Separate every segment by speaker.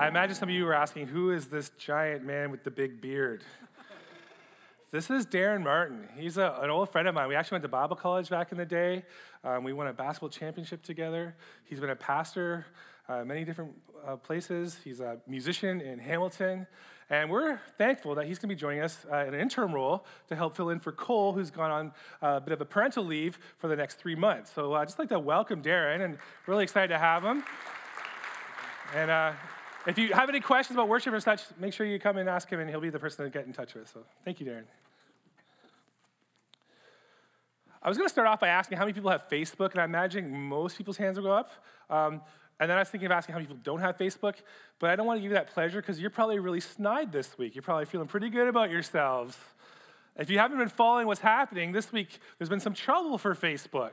Speaker 1: I imagine some of you were asking, who is this giant man with the big beard? this is Darren Martin. He's a, an old friend of mine. We actually went to Bible college back in the day. Um, we won a basketball championship together. He's been a pastor uh, many different uh, places. He's a musician in Hamilton. And we're thankful that he's going to be joining us uh, in an interim role to help fill in for Cole, who's gone on a bit of a parental leave for the next three months. So I'd just like to welcome Darren and really excited to have him. And uh, if you have any questions about worship or such, make sure you come and ask him, and he'll be the person to get in touch with. So thank you, Darren. I was going to start off by asking how many people have Facebook, and I'm imagining most people's hands will go up. Um, and then I was thinking of asking how many people don't have Facebook, but I don't want to give you that pleasure because you're probably really snide this week. You're probably feeling pretty good about yourselves. If you haven't been following what's happening, this week there's been some trouble for Facebook.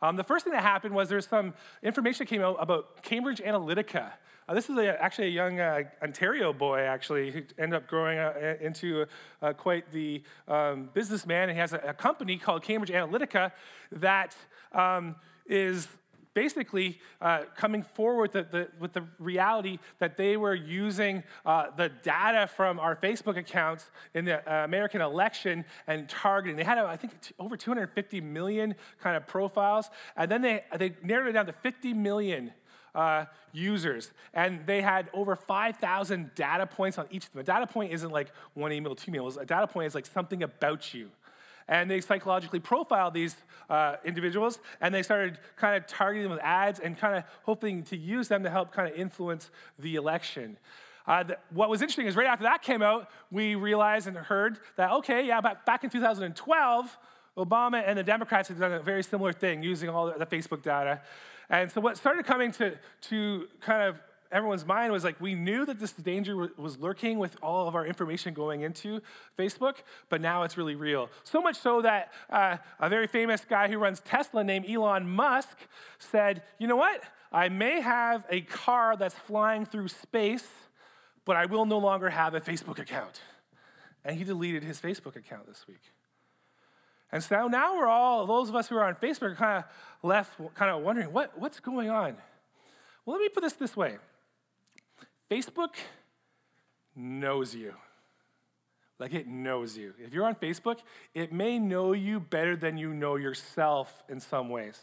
Speaker 1: Um, the first thing that happened was there's some information that came out about Cambridge Analytica. Uh, this is a, actually a young uh, Ontario boy, actually, who ended up growing uh, into uh, quite the um, businessman. He has a, a, company called Cambridge Analytica that um, is basically uh, coming forward the, the, with the, reality that they were using uh, the data from our Facebook accounts in the uh, American election and targeting. They had, I think, t- over 250 million kind of profiles, and then they, they narrowed it down to 50 million uh, users, and they had over 5,000 data points on each of them. A data point isn't like one email, two emails. A data point is like something about you. And they psychologically profiled these uh, individuals, and they started kind of targeting them with ads and kind of hoping to use them to help kind of influence the election. Uh, the, what was interesting is right after that came out, we realized and heard that, okay, yeah, back, back in 2012, Obama and the Democrats had done a very similar thing using all the, the Facebook data. And so what started coming to, to kind of everyone's mind was like we knew that this danger was lurking with all of our information going into Facebook, but now it's really real. So much so that uh, a very famous guy who runs Tesla named Elon Musk said, you know what? I may have a car that's flying through space, but I will no longer have a Facebook account. And he deleted his Facebook account this week. And so now we're all, those of us who are on Facebook, are kind of left kind of wondering, what, what's going on? Well, let me put this this way Facebook knows you. Like it knows you. If you're on Facebook, it may know you better than you know yourself in some ways.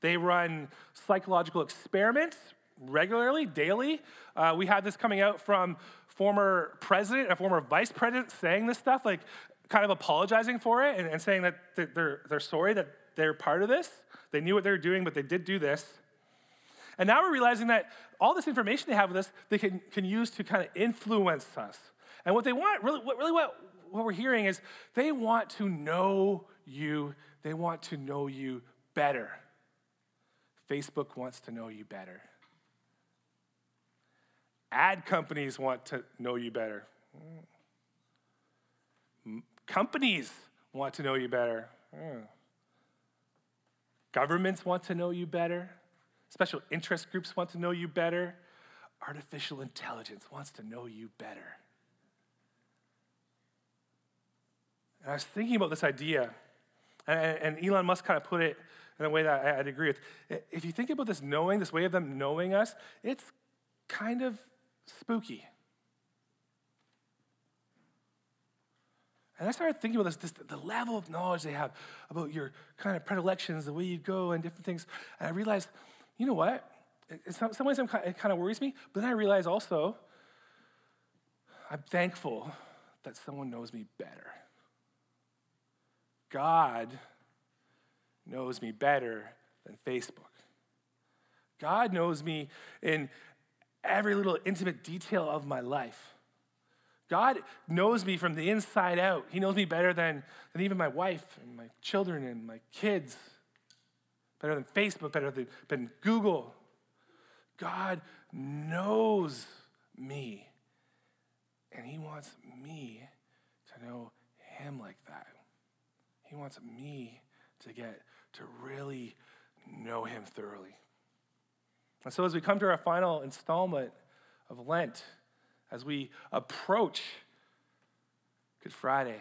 Speaker 1: They run psychological experiments regularly, daily. Uh, we had this coming out from former president and former vice president saying this stuff. Like kind of apologizing for it and, and saying that they're, they're sorry that they're part of this. They knew what they were doing, but they did do this. And now we're realizing that all this information they have with us, they can, can use to kind of influence us. And what they want, really, what, really what, what we're hearing is they want to know you. They want to know you better. Facebook wants to know you better. Ad companies want to know you better. Companies want to know you better. Hmm. Governments want to know you better. Special interest groups want to know you better. Artificial intelligence wants to know you better. And I was thinking about this idea, and, Elon Musk kind of put it in a way that I'd agree with. If you think about this knowing, this way of them knowing us, it's kind of spooky. And I started thinking about this, this, the level of knowledge they have about your kind of predilections, the way you go, and different things. And I realized, you know what? In some, some ways, it kind of worries me. But then I realize also, I'm thankful that someone knows me better. God knows me better than Facebook. God knows me in every little intimate detail of my life. God knows me from the inside out. He knows me better than, than even my wife and my children and my kids, better than Facebook, better than, than Google. God knows me. And He wants me to know Him like that. He wants me to get to really know Him thoroughly. And so, as we come to our final installment of Lent, as we approach Good Friday,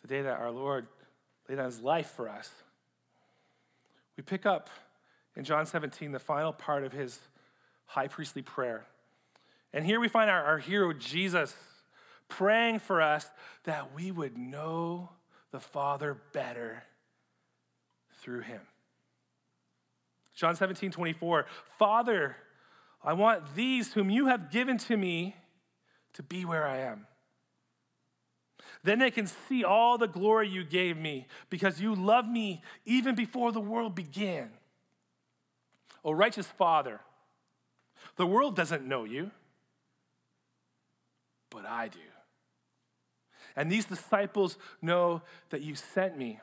Speaker 1: the day that our Lord laid down his life for us, we pick up in John 17 the final part of his high priestly prayer. And here we find our, our hero, Jesus, praying for us that we would know the Father better through him. John 17, 24, Father, I want these whom you have given to me to be where I am. Then they can see all the glory you gave me because you loved me even before the world began. O righteous Father, the world doesn't know you, but I do. And these disciples know that you sent me.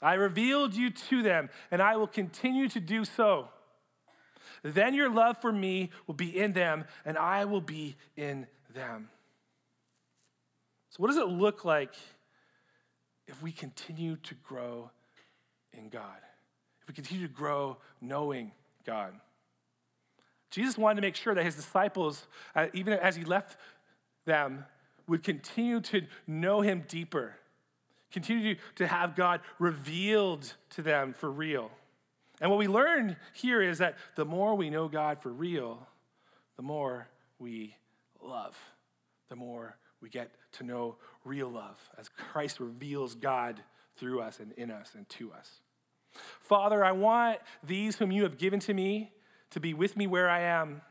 Speaker 1: I revealed you to them, and I will continue to do so. Then your love for me will be in them, and I will be in them. So, what does it look like if we continue to grow in God? If we continue to grow knowing God? Jesus wanted to make sure that his disciples, uh, even as he left them, would continue to know him deeper, continue to have God revealed to them for real. And what we learn here is that the more we know God for real, the more we love, the more we get to know real love as Christ reveals God through us and in us and to us. Father, I want these whom you have given to me to be with me where I am.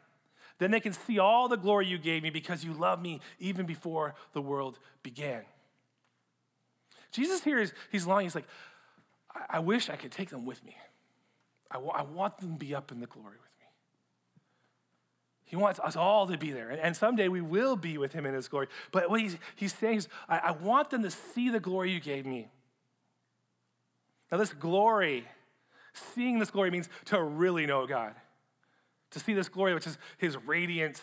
Speaker 1: Then they can see all the glory you gave me because you loved me even before the world began. Jesus here is, he's longing, he's like, I wish I could take them with me. I, w- I want them to be up in the glory with me. he wants us all to be there. And someday we will be with him in his glory. But what he's, he's saying is, I, I want them to see the glory you gave me. Now, this glory, seeing this glory means to really know God. To see this glory, which is his radiance,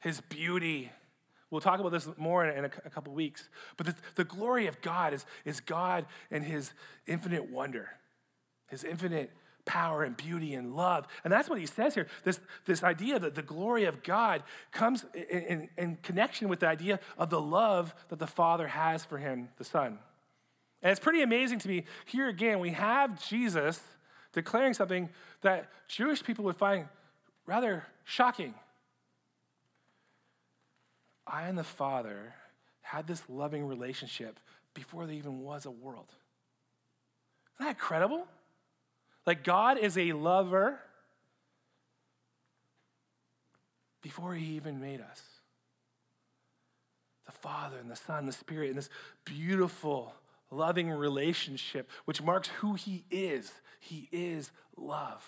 Speaker 1: his beauty. We'll talk about this more in, a, couple weeks. But the, the glory of God is, is God and his infinite wonder, his infinite power and beauty and love. And that's what he says here. This, this idea that the glory of God comes in, in, in connection with the idea of the love that the Father has for him, the Son. And it's pretty amazing to me. Here again, we have Jesus declaring something that Jewish people would find rather shocking. I and the Father had this loving relationship before there even was a world. Isn't that incredible? Like God is a lover before he even made us. The Father and the Son, and the Spirit, in this beautiful, loving relationship, which marks who he is. He is love.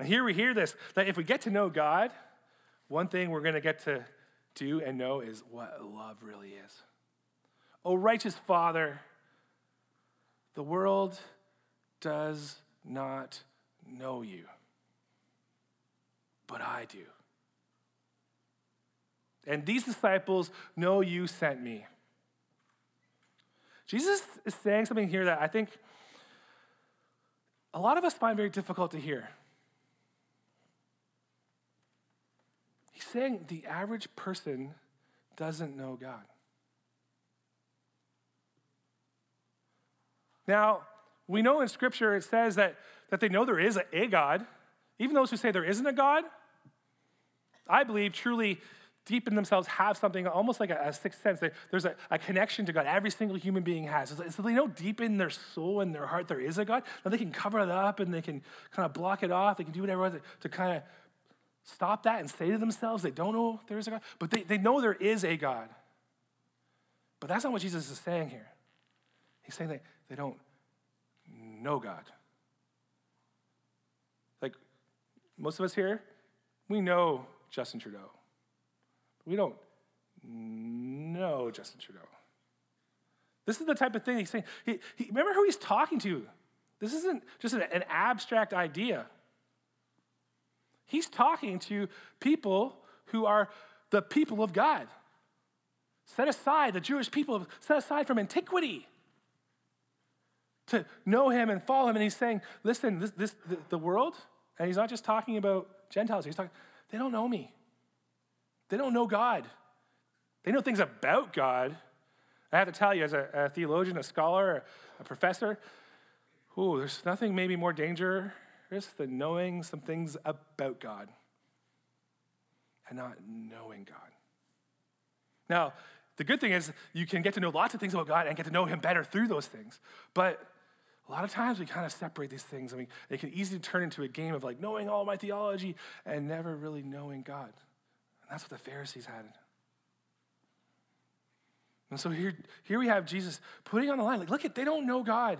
Speaker 1: And here we hear this that if we get to know God, one thing we're going to get to do and know is what love really is. Oh, righteous Father, the world does not know you, but I do. And these disciples know you sent me. Jesus is saying something here that I think a lot of us find very difficult to hear. He's saying the average person doesn't know God. Now, we know in Scripture it says that, that they know there is a, a God. Even those who say there isn't a God, I believe truly deep in themselves have something almost like a, a sixth sense. They, there's a, a, connection to God. Every single human being has. So they know deep in their soul and their heart there is a God. Now they can cover it up and they can kind of block it off. They can do whatever to, to kind of stop that and say to themselves they don't know there is a God. But they, they know there is a God. But that's not what Jesus is saying here. He's saying that they don't know God. Like most of us here, we know Justin Trudeau. We don't know Justin Trudeau. This is the type of thing he's saying. He, he, remember who he's talking to. This isn't just an, an abstract idea. He's talking to people who are the people of God. Set aside, the Jewish people set aside from antiquity to know him and follow him. And he's saying, listen, this, this the, the world, and he's not just talking about Gentiles, he's talking, they don't know me. They don't know God. They know things about God. I have to tell you, as a, a theologian, a scholar, a professor, ooh, there's nothing maybe more dangerous than knowing some things about God and not knowing God. Now, the good thing is you can get to know lots of things about God and get to know Him better through those things. But a lot of times we kind of separate these things. I mean, they can easily turn into a game of like knowing all my theology and never really knowing God. And that's what the Pharisees had. And so here, here we have Jesus putting on the line, like, look at, they don't know God.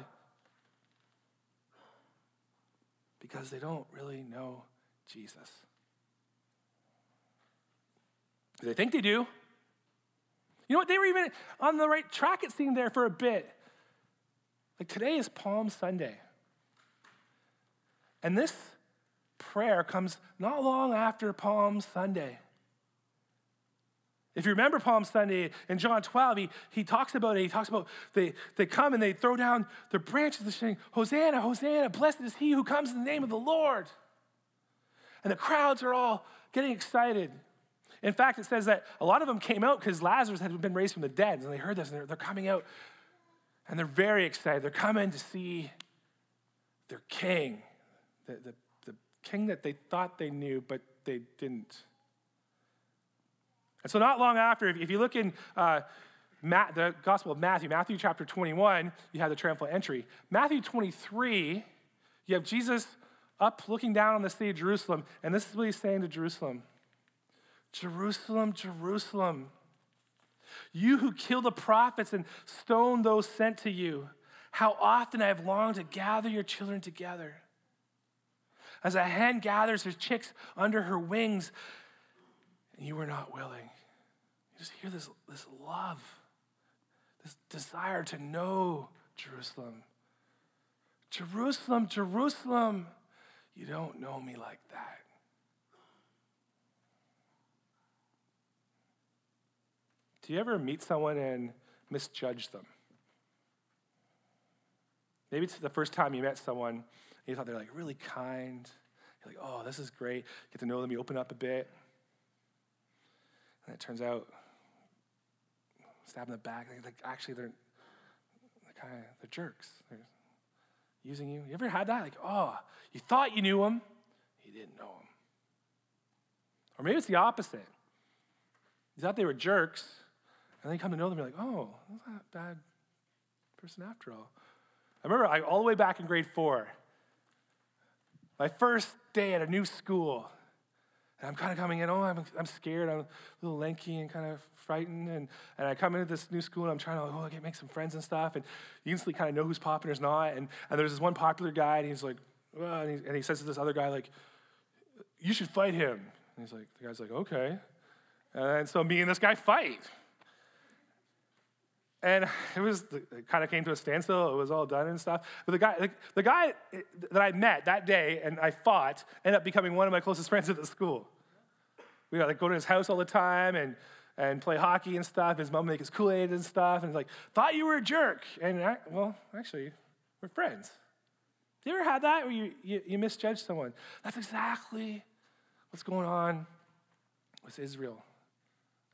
Speaker 1: Because they don't really know Jesus. They think they do. You know what? They were even on the right track, it seemed, there for a bit. Like today is Palm Sunday. And this prayer comes not long after Palm Sunday. If you remember Palm Sunday in John 12, he, he talks about it. He talks about they, they come and they throw down their branches and saying, Hosanna, Hosanna, blessed is he who comes in the name of the Lord. And the crowds are all getting excited. In fact, it says that a lot of them came out because Lazarus had been raised from the dead, and they heard this, and they're, they're coming out, and they're very excited. They're coming to see their king, the, the, the king that they thought they knew, but they didn't. And so, not long after, if, you look in uh, Matt, the Gospel of Matthew, Matthew chapter 21, you have the triumphal entry. Matthew 23, you have Jesus up looking down on the city of Jerusalem, and this is what he's saying to Jerusalem Jerusalem, Jerusalem, you who kill the prophets and stone those sent to you, how often I have longed to gather your children together. As a hen gathers her chicks under her wings, and you were not willing. You just hear this, this love, this desire to know Jerusalem. Jerusalem, Jerusalem, you don't know me like that. Do you ever meet someone and misjudge them? Maybe it's the first time you met someone and you thought they're like really kind. You're like, oh, this is great. Get to know them, you open up a bit. And it turns out stab in the back. Like, actually, they're, they're kind of they're jerks. They're using you. You ever had that? Like, oh, you thought you knew them, you didn't know them. Or maybe it's the opposite. You thought they were jerks, and you come to know them, you're like, oh, that's not a bad person after all. I remember I, all the way back in grade four, my first day at a new school, and I'm kind of coming in, oh, I'm, I'm scared. I'm a little lanky and kind of frightened. And, and I come into this new school and I'm trying to, oh, I make some friends and stuff. And you instantly kind of know who's popular who's not. And, and there's this one popular guy, and he's like, and, he, and he says to this other guy, like, you should fight him. And he's like, the guy's like, okay. And so me and this guy fight. And it was it kind of came to a standstill. It was all done and stuff. But the guy, the, the guy eh, that I met that day and I fought ended up becoming one of my closest friends at the school. We got like go to his house all the time and and play hockey and stuff. His mom make his Kool Aid and stuff. And he's like, thought you were a jerk. And I, well, actually, we're friends. You ever had that where you, you, you misjudge someone? That's exactly what's going on with Israel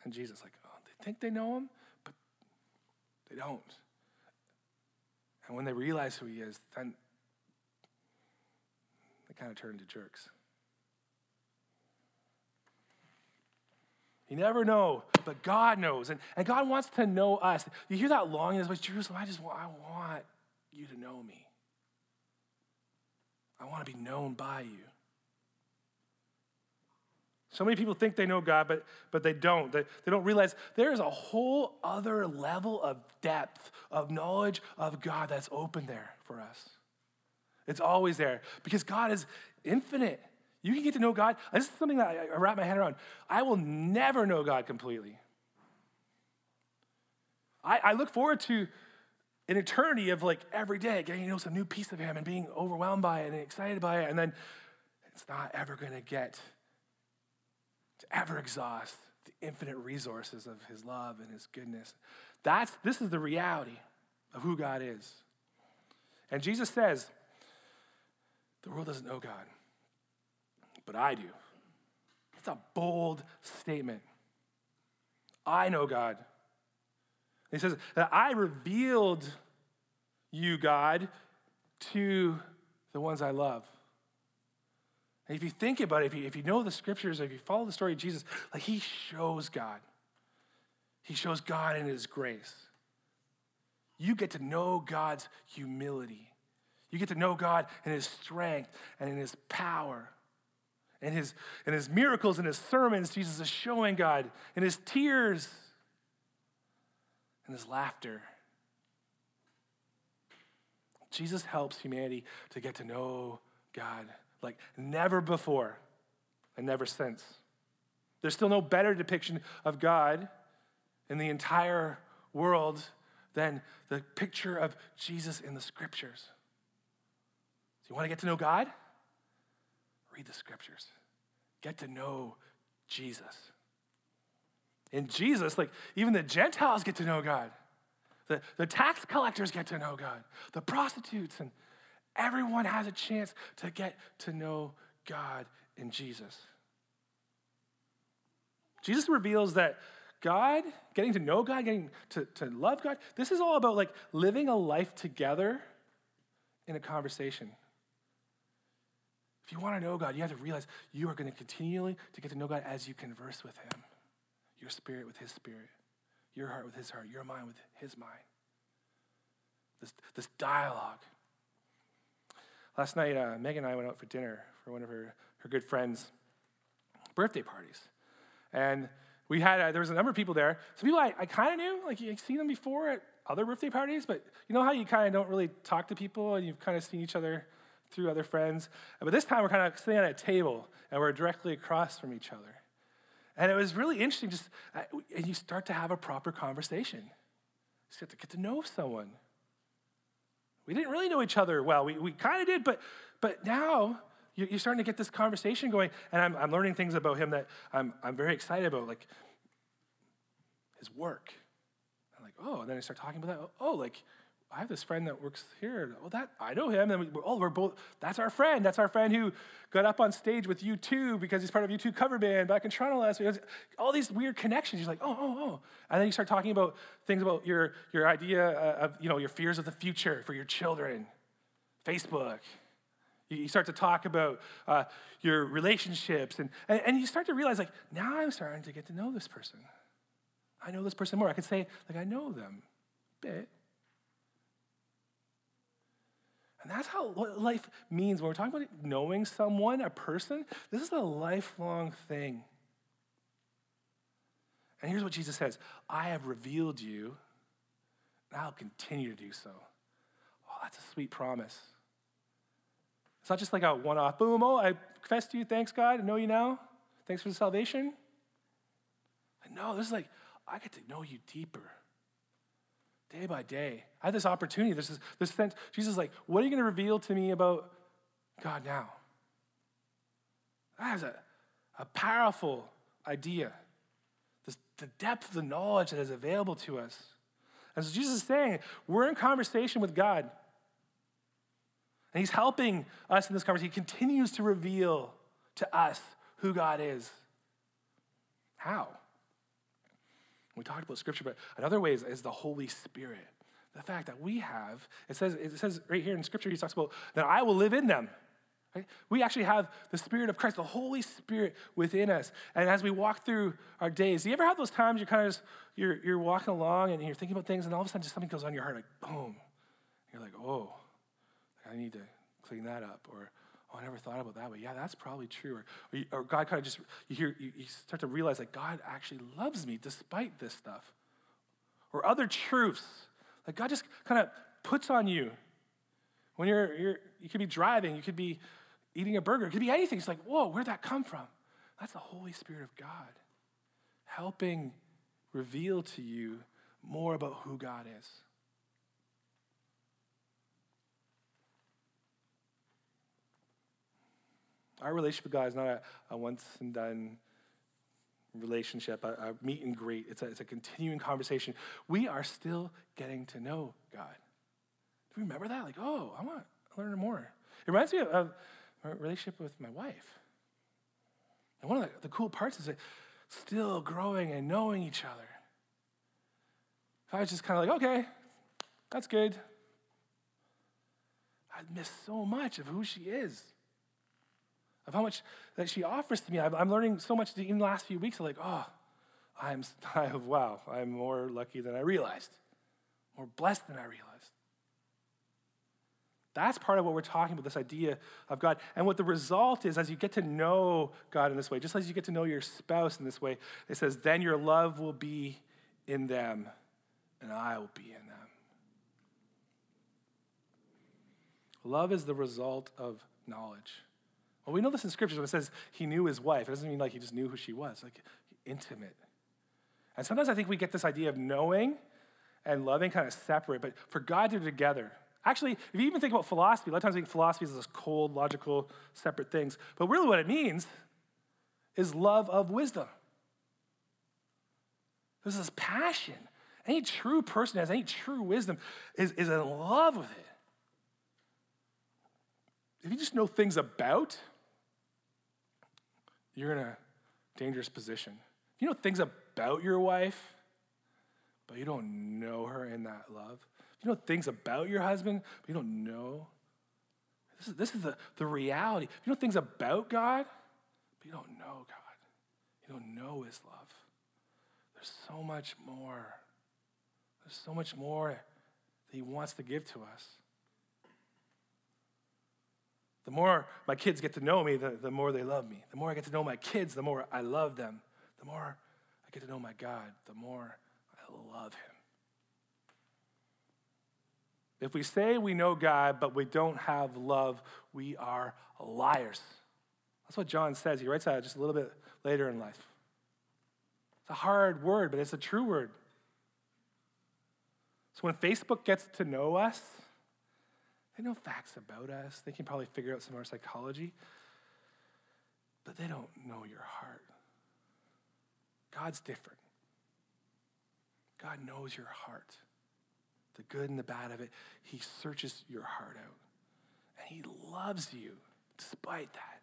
Speaker 1: and Jesus. Like, oh, they think they know him, don't. And when they realize who he is, then they kind of turn into jerks. You never know, but God knows. And, and God wants to know us. You hear that longing in his Jerusalem, I just want, I want you to know me. I want to be known by you. So many people think they know God, but, but they don't. They, they don't realize there is a whole other level of depth, of knowledge of God that's open there for us. It's always there because God is infinite. You can get to know God. This is something that I, I wrap my head around. I will never know God completely. I, I look forward to an eternity of like every day getting to know some new piece of Him and being overwhelmed by it and excited by it. And then it's not ever going to get to ever exhaust the infinite resources of his love and his goodness. That's this is the reality of who God is. And Jesus says, the world doesn't know God, but I do. It's a bold statement. I know God. He says that I revealed you, God, to the ones I love. If you think about it, if you, if you know the scriptures, if you follow the story of Jesus, like he shows God. He shows God in his grace. You get to know God's humility. You get to know God in his strength and in his power. In his, in his miracles and his sermons, Jesus is showing God in his tears and his laughter. Jesus helps humanity to get to know God like never before and never since. There's still no better depiction of God in the entire world than the picture of Jesus in the scriptures. So, you want to get to know God? Read the scriptures. Get to know Jesus. In Jesus, like even the Gentiles get to know God. The, the tax collectors get to know God. The prostitutes and everyone has a chance to get to know God in Jesus. Jesus reveals that God, getting to know God, getting to, to love God, this is all about like living a life together in a conversation. If you want to know God, you have to realize you are going to continually to get to know God as you converse with Him. Your spirit with His spirit, your heart with His heart, your mind with His mind. This, this dialogue. Last night, uh, Megan and I went out for dinner for one of her, her good friends' birthday parties. And we had, uh, there was a number of people there. Some people I, I kind of knew, like you've seen them before at other birthday parties, but you know how you kind of don't really talk to people and you've kind of seen each other through other friends. But this time we're kind of sitting at a table and we're directly across from each other. And it was really interesting, just, uh, and you start to have a proper conversation. You start to get to know someone. We didn't really know each other well. We, we kind of did, but, but now you're starting to get this conversation going, and I'm, I'm learning things about him that I'm, I'm very excited about, like his work. I'm like, oh, and then I start talking about that. Oh, like I have this friend that works here. Oh, that I know him. And we, oh, we're both. That's our friend. That's our friend who got up on stage with U2 because he's part of U2 cover band back in Toronto last week. All these weird connections. You're like, oh, oh, oh. And then you start talking about things about your your idea of you know your fears of the future for your children, Facebook. You start to talk about uh, your relationships, and, and, and you start to realize, like, now I'm starting to get to know this person. I know this person more. I could say, like, I know them a bit. And that's how life means. When we're talking about knowing someone, a person, this is a lifelong thing. And here's what Jesus says I have revealed you, and I'll continue to do so. Oh, that's a sweet promise. It's not just like a one off, boom, oh, I confess to you, thanks God, I know you now. Thanks for the salvation. No, this is like, I get to know you deeper day by day. I had this opportunity, this, is, this sense. Jesus is like, what are you going to reveal to me about God now? That is a, a powerful idea. This, the depth of the knowledge that is available to us. And so Jesus is saying, we're in conversation with God. And he's helping us in this conversation. He continues to reveal to us who God is. How? We talked about scripture, but another way is, is the Holy Spirit. The fact that we have, it says, it says right here in scripture, he talks about that I will live in them. Right? We actually have the Spirit of Christ, the Holy Spirit within us. And as we walk through our days, do you ever have those times you're kind of just, you're, you're walking along and you're thinking about things, and all of a sudden just something goes on your heart, like boom. You're like, oh, I need to clean that up. Or oh, I never thought about that, but yeah, that's probably true. Or, or, you, or God kind of just, you hear, you, you start to realize that God actually loves me despite this stuff. Or other truths that God just kind of puts on you. When you're, you're, you could be driving, you could be eating a burger, it could be anything. It's like, whoa, where'd that come from? That's the Holy Spirit of God helping reveal to you more about who God is. Our relationship with God is not a, a once and done relationship, a, a, meet and greet. It's a, it's a continuing conversation. We are still getting to know God. Do you remember that? Like, oh, I want to learn more. It reminds me of, of a relationship with my wife. And one of the, the cool parts is that still growing and knowing each other. If I was just kind of like, okay, that's good, I'd miss so much of who she is. Of how much that she offers to me. I'm, I'm learning so much in the last few weeks. I'm like, oh, I'm, I, wow, I'm more lucky than I realized, more blessed than I realized. That's part of what we're talking about, this idea of God. And what the result is, as you get to know God in this way, just as you get to know your spouse in this way, it says, then your love will be in them, and I will be in them. Love is the result of knowledge. Well, we know this in scriptures when it says he knew his wife. It doesn't mean like he just knew who she was, like intimate. And sometimes I think we get this idea of knowing and loving kind of separate, but for God to together. Actually, if you even think about philosophy, a lot of times we think philosophy is this cold, logical, separate things. But really, what it means is love of wisdom. There's this passion. Any true person has any true wisdom is, is in love with it. If you just know things about, you're in a dangerous position. You know things about your wife, but you don't know her in that love, you know things about your husband, but you don't know, this is, this is the, the reality. You know things about God, but you don't know God, you don't know his love, there's so much more. There's so much more that he wants to give to us. The more my kids get to know me, the, the more they love me. The more I get to know my kids, the more I love them. The more I get to know my God, the more I love Him. If we say we know God, but we don't have love, we are liars. That's what John says. He writes that just a little bit later in life. It's a hard word, but it's a true word. So when Facebook gets to know us, they know facts about us. They can probably figure out some of our psychology, but they don't know your heart. God's different. God knows your heart, the good and the bad of it. He searches your heart out, and He loves you despite that.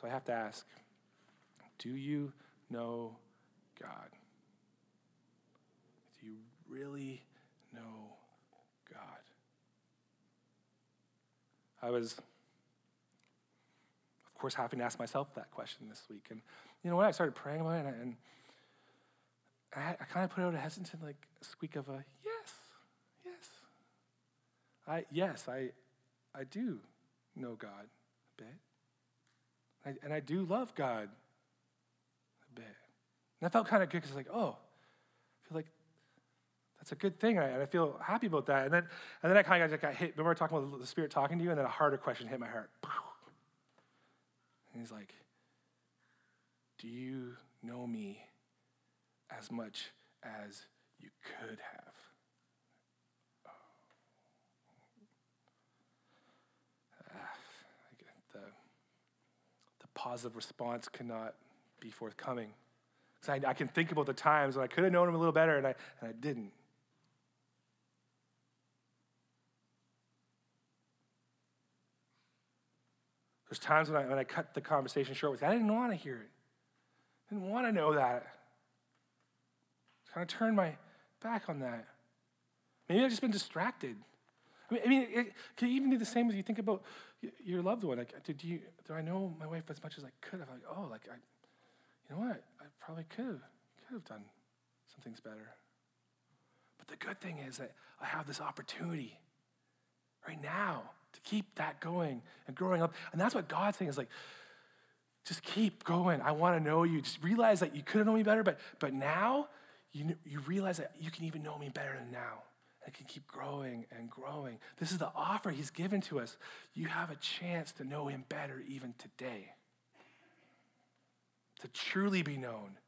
Speaker 1: So I have to ask do you know God? Do you really know God? I was, of course, having to ask myself that question this week. And you know what? I started praying about it, and, and I, I kind of put out a hesitant, like, squeak of a yes, yes. I, yes, I, I do know God a bit. I, and I do love God a bit. And that felt kind of good because, like, oh, I that's a good thing. And I, feel happy about that. And then, and then I kind of got hit. Remember talking about the Spirit talking to you? And then a harder question hit my heart. And he's like, Do you know me as much as you could have? Ah, the, the positive response cannot be forthcoming. Because I, I, can think about the times when I could have known him a little better and I, and I didn't. There's times when I, when I cut the conversation short with, I didn't want to hear it. I didn't want to know that. I kind of turned my back on that. Maybe I've just been distracted. I mean, I mean it can even be the same as you think about your loved one. Like, you, do I know my wife as much as I could have? Like, oh, like, I, you know what? I probably could have, could have done some things better. But the good thing is that I have this opportunity right now to keep that going and growing up. And that's what God's saying is like, just keep going. I want to know you. Just realize that you could have known me better, but, but now you, you realize that you can even know me better than now. It can keep growing and growing. This is the offer he's given to us. You have a chance to know him better even today. To truly be known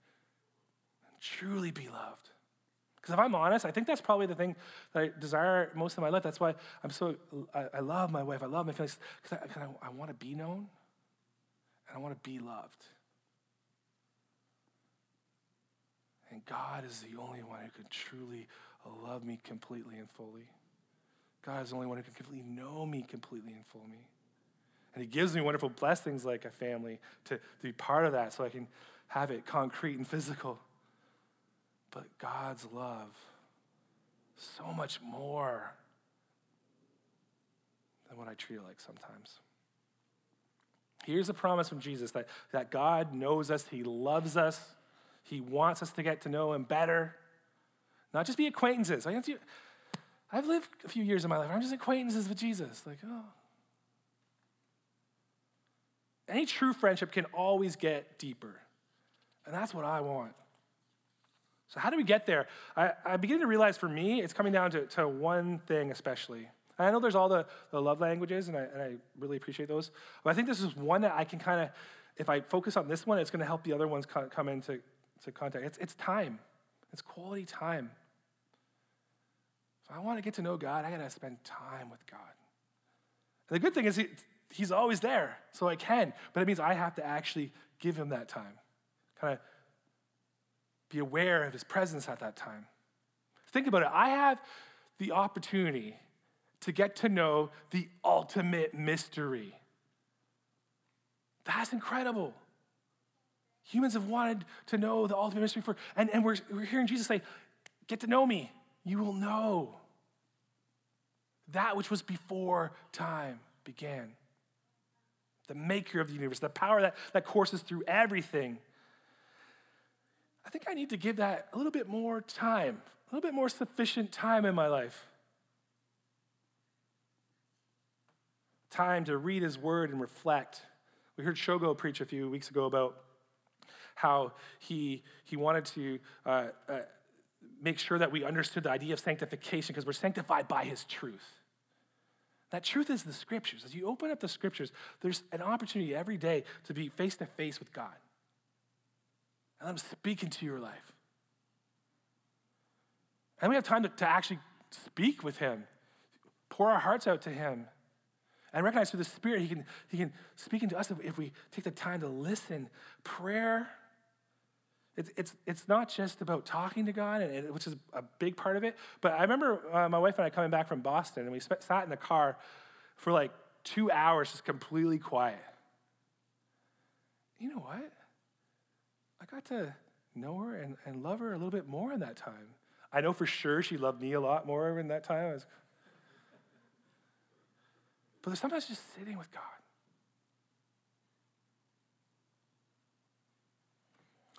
Speaker 1: and truly be loved. Because if I'm honest, I think that's probably the thing that I desire most of my life. That's why I'm so, I, I love my wife. I love my family. Because I, I, I want to be known and I want to be loved. And God is the only one who can truly love me completely and fully. God is the only one who can completely know me completely and fully. And He gives me wonderful blessings like a family to, to be part of that so I can have it concrete and physical. But God's love, so much more. than what I treat it like sometimes. Here's a promise from Jesus that, that God knows us, He loves us, He wants us to get to know Him better, not just be acquaintances. I have lived a few years in my life, I'm just acquaintances with Jesus. Like, oh. Any true friendship can always get deeper, and that's what I want. So, how do we get there? I, I begin to realize for me, it's coming down to, to one thing especially. I know there's all the, the love languages, and I, and I really appreciate those. But I think this is one that I can kind of, if I focus on this one, it's going to help the other ones come into to contact. It's, it's time, it's quality time. If I want to get to know God, I got to spend time with God. And the good thing is, he, He's always there, so I can. But it means I have to actually give Him that time. Kind of be aware of his presence at that time. Think about it. I have the opportunity to get to know the ultimate mystery. That's incredible. Humans have wanted to know the ultimate mystery for, and, and we're, we're hearing Jesus say, Get to know me. You will know that which was before time began. The maker of the universe, the power that, that courses through everything. I think I need to give that a little bit more time, a little bit more sufficient time in my life. Time to read his word and reflect. We heard Shogo preach a few weeks ago about how he, he wanted to uh, uh, make sure that we understood the idea of sanctification because we're sanctified by his truth. That truth is the scriptures. As you open up the scriptures, there's an opportunity every day to be face to face with God and let Him speak into your life. And we have time to, to actually speak with Him, pour our hearts out to Him, and recognize through the Spirit He can, he can speak into us if, if we take the time to listen. Prayer, it's, it's, it's not just about talking to God, and, which is a big part of it. But I remember uh, my wife and I coming back from Boston, and we spent, sat in the car for like two hours just completely quiet. You know what? I got to know her and, and love her a little bit more in that time. I know for sure she loved me a lot more in that time. Was... But there's sometimes just sitting with God.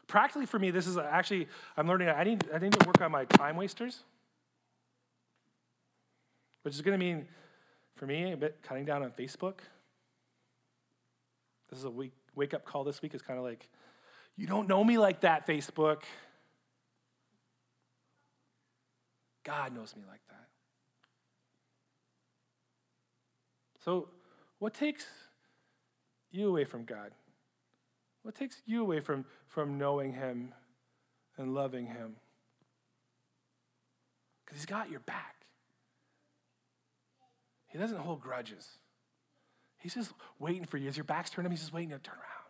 Speaker 1: Practically for me, this is actually, I'm learning, I need, I need to work on my time wasters, which is going to mean, for me, a bit cutting down on Facebook. This is a week, wake up call this week. It's kind of like, you don't know me like that, Facebook. God knows me like that. So, what takes you away from God? What takes you away from, from knowing Him and loving Him? Because He's got your back. He doesn't hold grudges. He's just waiting for you. As your back's turned him, he's just waiting to turn around.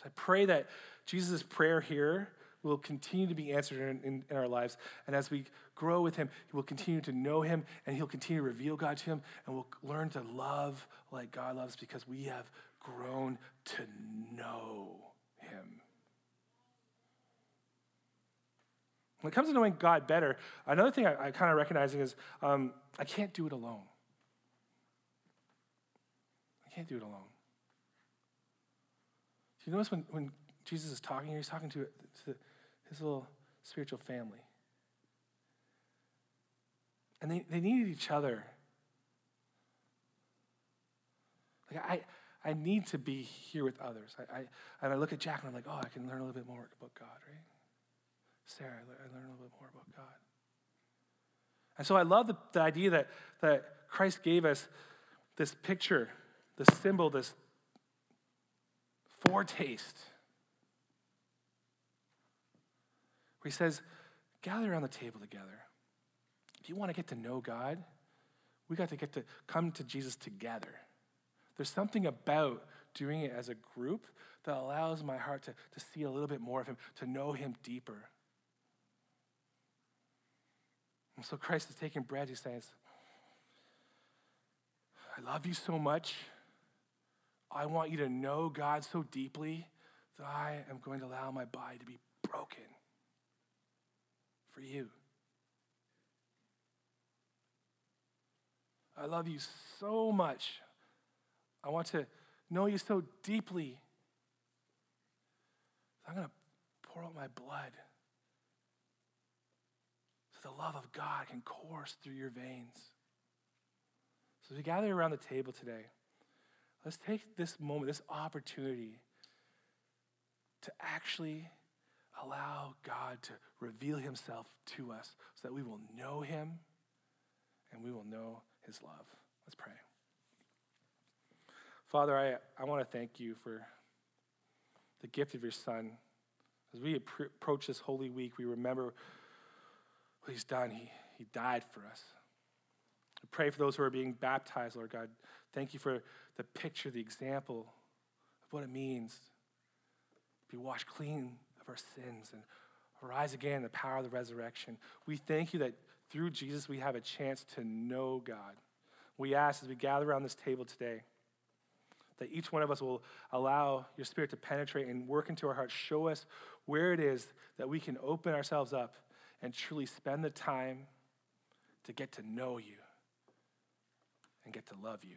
Speaker 1: So I pray that Jesus' prayer here will continue to be answered in, in, in, our lives. And as we grow with him, he will continue to know him and he'll continue to reveal God to him. And we'll learn to love like God loves because we have grown to know him. When it comes to knowing God better, another thing I, I kind of recognizing is um, I can't do it alone. I can't do it alone. Do you notice when, when Jesus is talking here, he's talking to, to his little spiritual family. And they, they needed each other. Like I, I need to be here with others. I, I, and I look at Jack and I'm like, oh, I can learn a little bit more about God, right? Sarah, I learn a little bit more about God. And so I love the, the idea that, that Christ gave us this picture, this symbol, this, foretaste. Where he says, gather around the table together. If you want to get to know God, we got to get to come to Jesus together. There's something about doing it as a group that allows my heart to, to see a little bit more of him, to know him deeper. And so Christ is taking bread, he says, I love you so much I want you to know God so deeply that I am going to allow my body to be broken for you. I love you so much. I want to know you so deeply. I'm going to pour out my blood so the love of God can course through your veins. So, as we gather around the table today, let's take this moment, this opportunity to actually allow God to reveal himself to us so that we will know him and we will know his love. Let's pray. Father, I, I want to thank you for the gift of your Son. As we approach this Holy Week, we remember what he's done. He, he died for us. I pray for those who are being baptized, Lord God. Thank you for the picture, the example of what it means to be washed clean of our sins and rise again in the power of the resurrection. We thank you that through Jesus we have a chance to know God. We ask as we gather around this table today that each one of us will allow your spirit to penetrate and work into our hearts. Show us where it is that we can open ourselves up and truly spend the time to get to know you and get to love you.